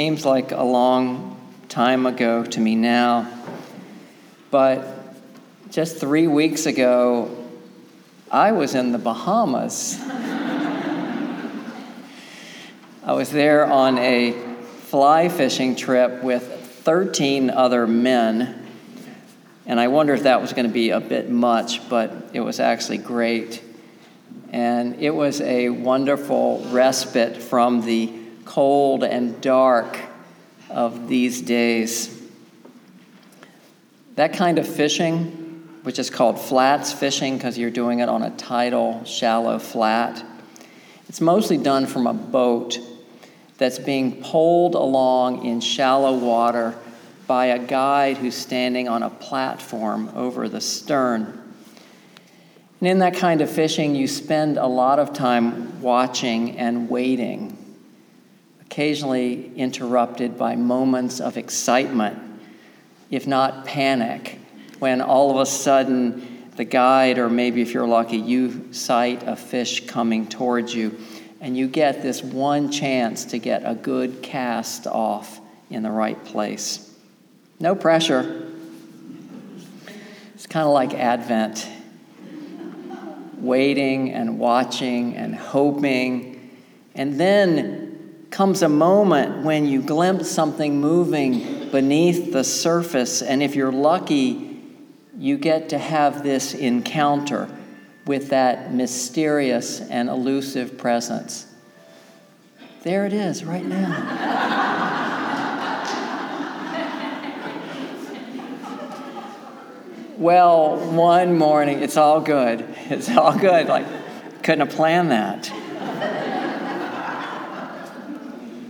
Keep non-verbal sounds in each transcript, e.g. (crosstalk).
seems like a long time ago to me now, but just three weeks ago, I was in the Bahamas. (laughs) I was there on a fly fishing trip with 13 other men, and I wonder if that was going to be a bit much, but it was actually great. And it was a wonderful respite from the cold and dark of these days. That kind of fishing, which is called flats fishing because you're doing it on a tidal, shallow flat, it's mostly done from a boat that's being poled along in shallow water by a guide who's standing on a platform over the stern. And in that kind of fishing, you spend a lot of time watching and waiting, occasionally interrupted by moments of excitement, if not panic, when all of a sudden the guide, or maybe if you're lucky, you sight a fish coming towards you and you get this one chance to get a good cast off in the right place. No pressure. It's kind of like Advent waiting and watching and hoping. And then comes a moment when you glimpse something moving beneath the surface. And if you're lucky, you get to have this encounter with that mysterious and elusive presence. There it is right now. well, one morning, it's all good. It's all good. Like, couldn't have planned that.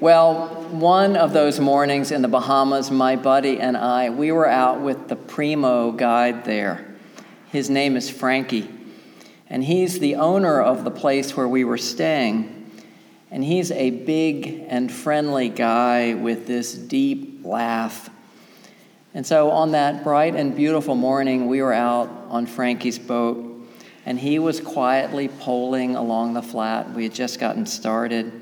Well, one of those mornings in the Bahamas, my buddy and I, we were out with the primo guide there. His name is Frankie and he's the owner of the place where we were staying. And he's a big and friendly guy with this deep laugh. And so on that bright and beautiful morning, we were out on Frankie's boat, and he was quietly poling along the flat. We had just gotten started,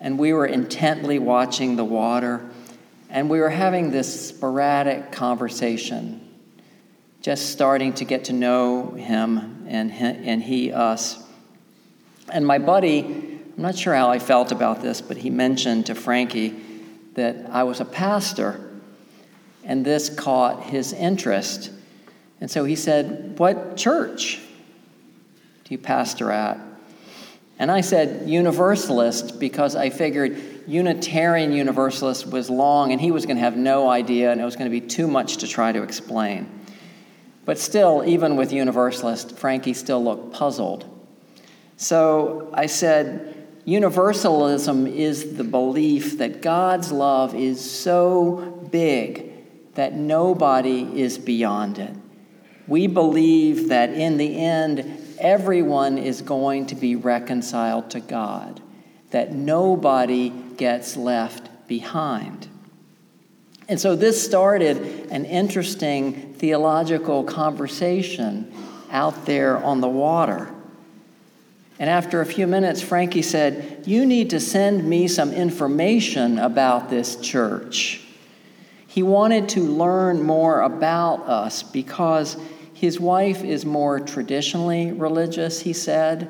and we were intently watching the water, and we were having this sporadic conversation just starting to get to know him and, and he us. And my buddy, I'm not sure how I felt about this, but he mentioned to Frankie that I was a pastor, and this caught his interest. And so he said, What church do you pastor at? And I said, Universalist, because I figured Unitarian Universalist was long and he was going to have no idea and it was going to be too much to try to explain. But still, even with Universalist, Frankie still looked puzzled. So I said, Universalism is the belief that God's love is so big that nobody is beyond it. We believe that in the end, everyone is going to be reconciled to God, that nobody gets left behind. And so this started an interesting theological conversation out there on the water. And after a few minutes, Frankie said, You need to send me some information about this church. He wanted to learn more about us because his wife is more traditionally religious, he said,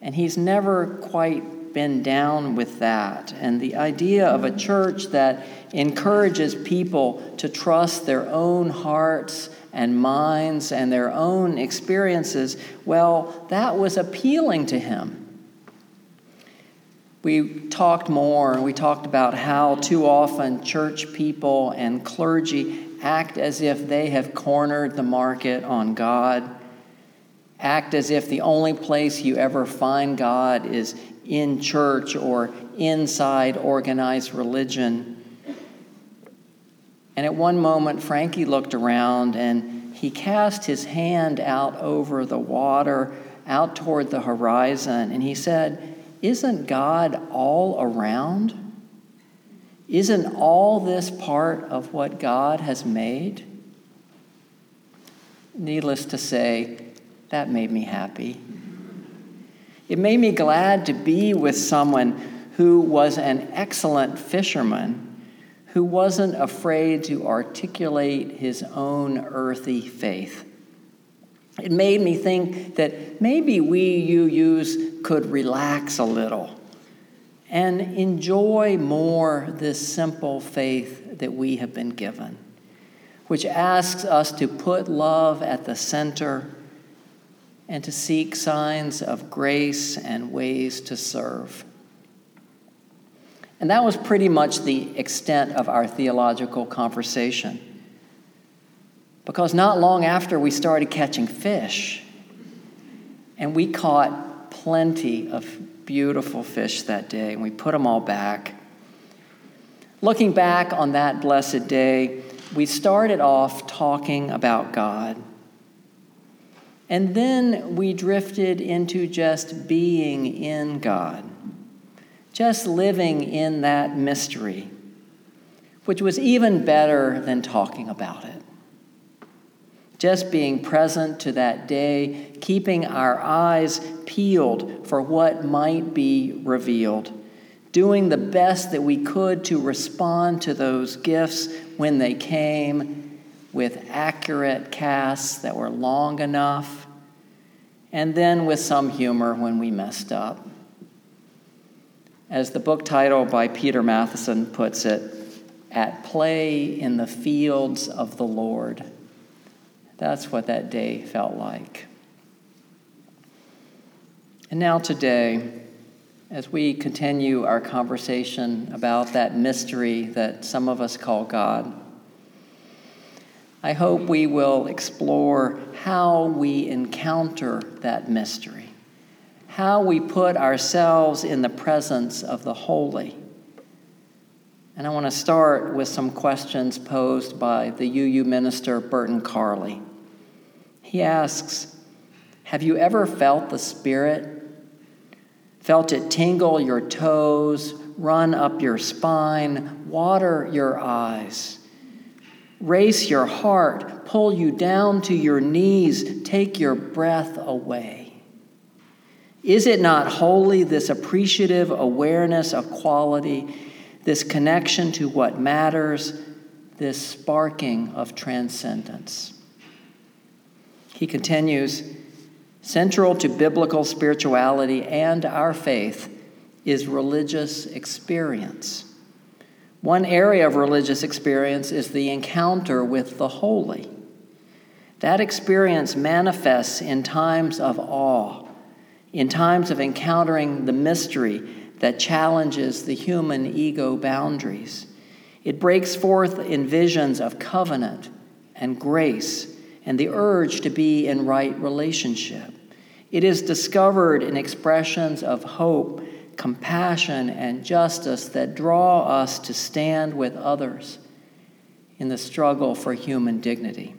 and he's never quite been down with that. And the idea of a church that encourages people to trust their own hearts and minds and their own experiences, well, that was appealing to him. We talked more, we talked about how too often church people and clergy act as if they have cornered the market on God, act as if the only place you ever find God is in church or inside organized religion. And at one moment, Frankie looked around and he cast his hand out over the water, out toward the horizon, and he said, Isn't God all around? Isn't all this part of what God has made? Needless to say, that made me happy. It made me glad to be with someone who was an excellent fisherman who wasn't afraid to articulate his own earthy faith. It made me think that maybe we UUs could relax a little and enjoy more this simple faith that we have been given, which asks us to put love at the center and to seek signs of grace and ways to serve. And that was pretty much the extent of our theological conversation. Because not long after we started catching fish, and we caught plenty of beautiful fish that day, and we put them all back. Looking back on that blessed day, we started off talking about God. And then we drifted into just being in God just living in that mystery, which was even better than talking about it. Just being present to that day, keeping our eyes peeled for what might be revealed, doing the best that we could to respond to those gifts when they came with accurate casts that were long enough, and then with some humor when we messed up. As the book title by Peter Matthiessen puts it, At Play in the Fields of the Lord. That's what that day felt like. And now, today, as we continue our conversation about that mystery that some of us call God, I hope we will explore how we encounter that mystery how we put ourselves in the presence of the holy. And I want to start with some questions posed by the UU minister Burton Carley. He asks Have you ever felt the Spirit? Felt it tingle your toes, run up your spine, water your eyes, race your heart, pull you down to your knees, take your breath away? Is it not wholly this appreciative awareness of quality, this connection to what matters, this sparking of transcendence? He continues Central to biblical spirituality and our faith is religious experience. One area of religious experience is the encounter with the holy. That experience manifests in times of awe in times of encountering the mystery that challenges the human ego boundaries. It breaks forth in visions of covenant and grace and the urge to be in right relationship. It is discovered in expressions of hope, compassion, and justice that draw us to stand with others in the struggle for human dignity.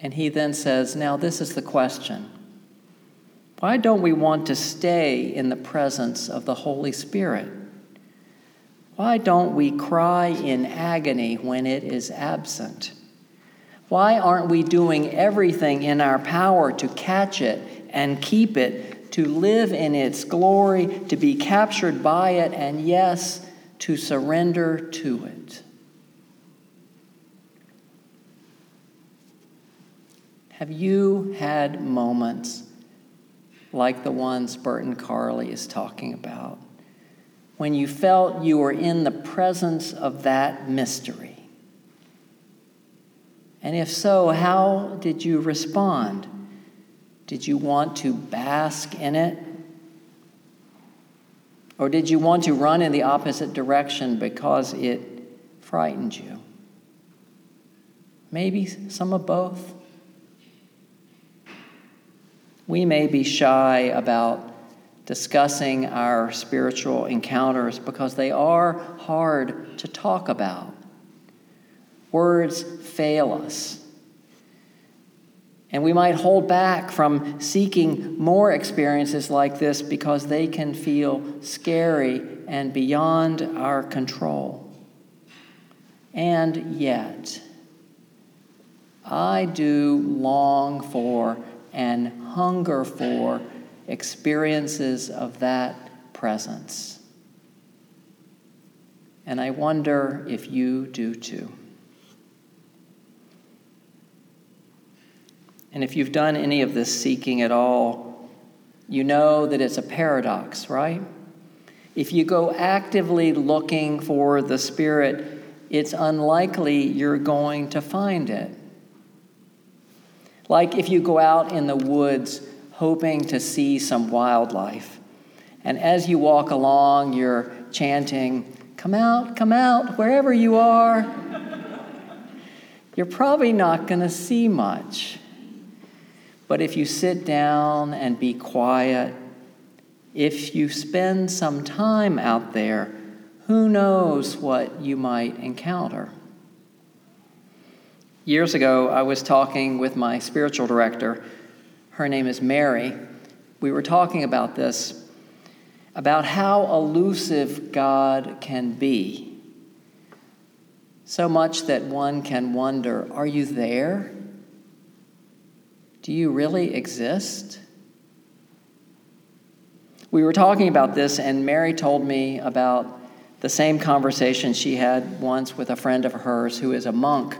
And he then says, Now, this is the question why don't we want to stay in the presence of the Holy Spirit? Why don't we cry in agony when it is absent? Why aren't we doing everything in our power to catch it and keep it, to live in its glory, to be captured by it, and yes, to surrender to it? Have you had moments like the ones Burton Carley is talking about, when you felt you were in the presence of that mystery? And if so, how did you respond? Did you want to bask in it? Or did you want to run in the opposite direction because it frightened you? Maybe some of both. We may be shy about discussing our spiritual encounters because they are hard to talk about. Words fail us. And we might hold back from seeking more experiences like this because they can feel scary and beyond our control. And yet, I do long for and hunger for experiences of that presence. And I wonder if you do too. And if you've done any of this seeking at all, you know that it's a paradox, right? If you go actively looking for the Spirit, it's unlikely you're going to find it. Like if you go out in the woods hoping to see some wildlife, and as you walk along, you're chanting, Come out, come out, wherever you are. (laughs) you're probably not going to see much. But if you sit down and be quiet, if you spend some time out there, who knows what you might encounter? Years ago, I was talking with my spiritual director. Her name is Mary. We were talking about this about how elusive God can be. So much that one can wonder are you there? Do you really exist? We were talking about this, and Mary told me about the same conversation she had once with a friend of hers who is a monk.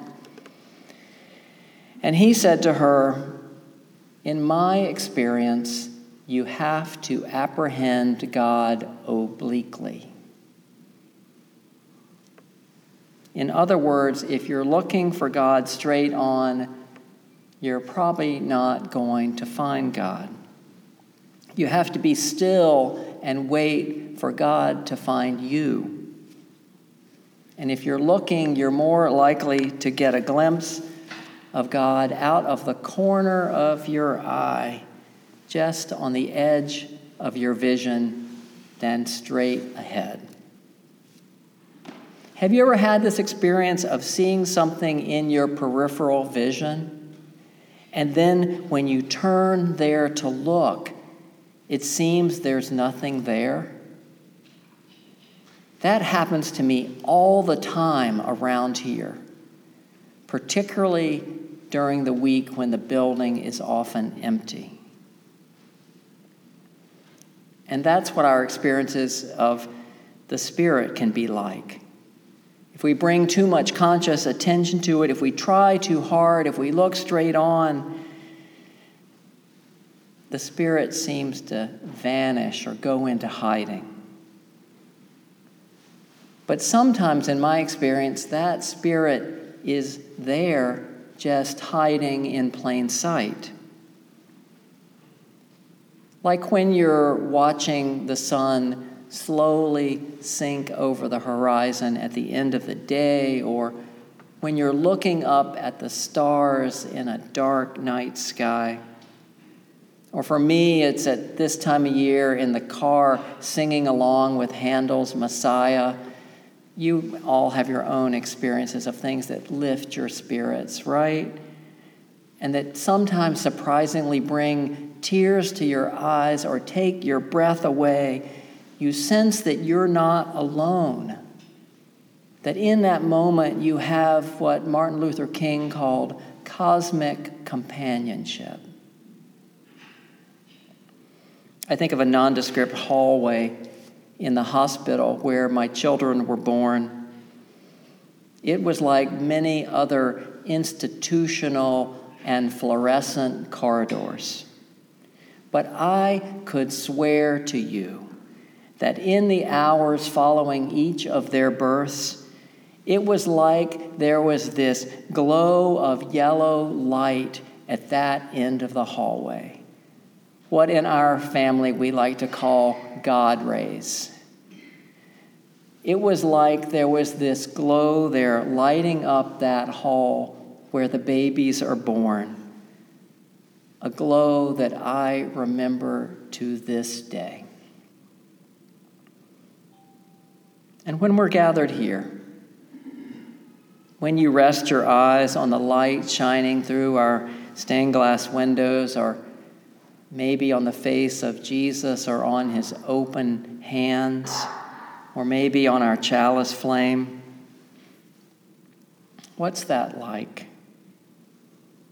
And he said to her, In my experience, you have to apprehend God obliquely. In other words, if you're looking for God straight on, you're probably not going to find God. You have to be still and wait for God to find you. And if you're looking, you're more likely to get a glimpse of God out of the corner of your eye, just on the edge of your vision, than straight ahead. Have you ever had this experience of seeing something in your peripheral vision? And then when you turn there to look, it seems there's nothing there. That happens to me all the time around here, particularly during the week when the building is often empty. And that's what our experiences of the Spirit can be like. If we bring too much conscious attention to it, if we try too hard, if we look straight on, the Spirit seems to vanish or go into hiding. But sometimes, in my experience, that Spirit is there just hiding in plain sight. Like when you're watching the sun slowly sink over the horizon at the end of the day, or when you're looking up at the stars in a dark night sky. Or for me, it's at this time of year in the car singing along with Handel's Messiah. You all have your own experiences of things that lift your spirits, right? And that sometimes surprisingly bring tears to your eyes or take your breath away. You sense that you're not alone. That in that moment you have what Martin Luther King called cosmic companionship. I think of a nondescript hallway in the hospital where my children were born. It was like many other institutional and fluorescent corridors. But I could swear to you that in the hours following each of their births, it was like there was this glow of yellow light at that end of the hallway what in our family we like to call God rays. It was like there was this glow there lighting up that hall where the babies are born, a glow that I remember to this day. And when we're gathered here, when you rest your eyes on the light shining through our stained glass windows or maybe on the face of Jesus or on his open hands, or maybe on our chalice flame. What's that like?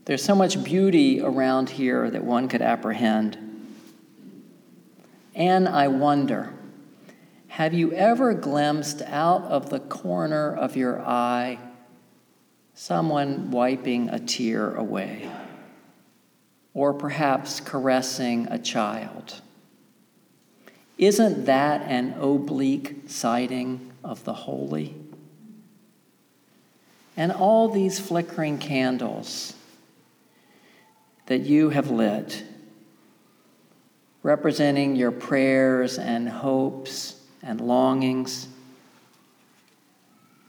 There's so much beauty around here that one could apprehend. And I wonder Have you ever glimpsed out of the corner of your eye someone wiping a tear away? Or perhaps caressing a child? Isn't that an oblique sighting of the holy? And all these flickering candles that you have lit, representing your prayers and hopes and longings.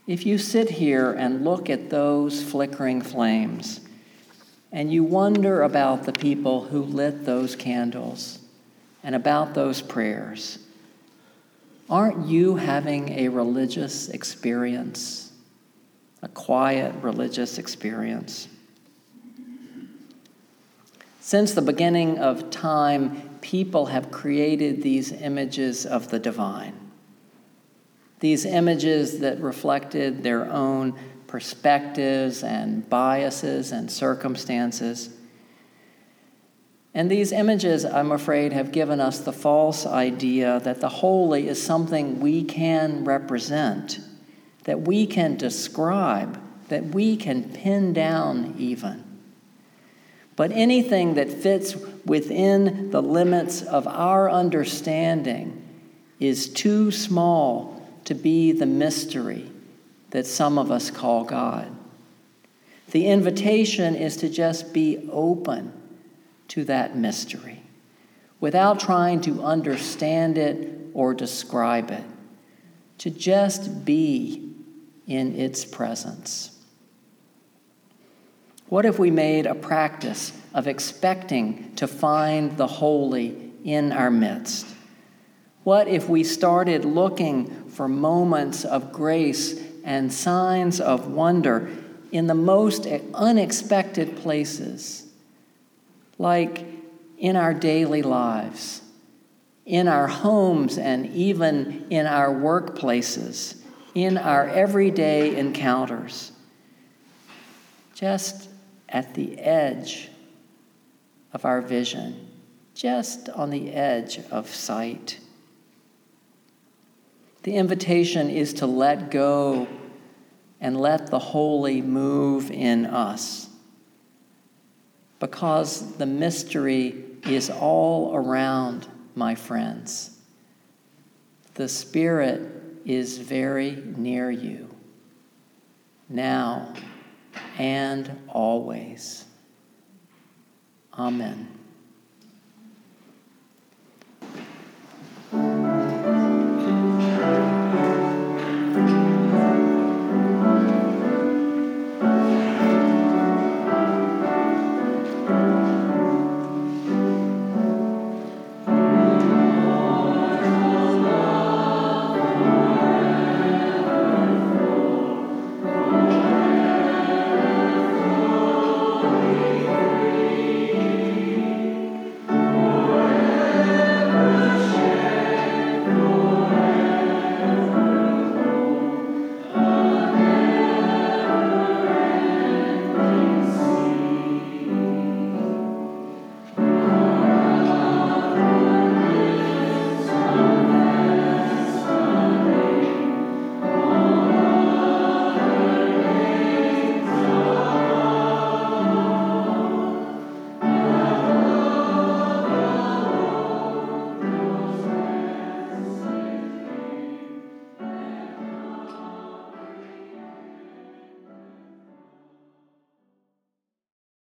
If you sit here and look at those flickering flames, and you wonder about the people who lit those candles and about those prayers, aren't you having a religious experience, a quiet religious experience? Since the beginning of time, people have created these images of the divine. These images that reflected their own perspectives and biases and circumstances. And these images, I'm afraid, have given us the false idea that the holy is something we can represent, that we can describe, that we can pin down even. But anything that fits within the limits of our understanding is too small to be the mystery that some of us call God. The invitation is to just be open to that mystery without trying to understand it or describe it, to just be in its presence. What if we made a practice of expecting to find the holy in our midst? What if we started looking for moments of grace and signs of wonder in the most unexpected places, like in our daily lives, in our homes, and even in our workplaces, in our everyday encounters? Just at the edge of our vision, just on the edge of sight. The invitation is to let go and let the holy move in us because the mystery is all around, my friends. The Spirit is very near you now and always. Amen.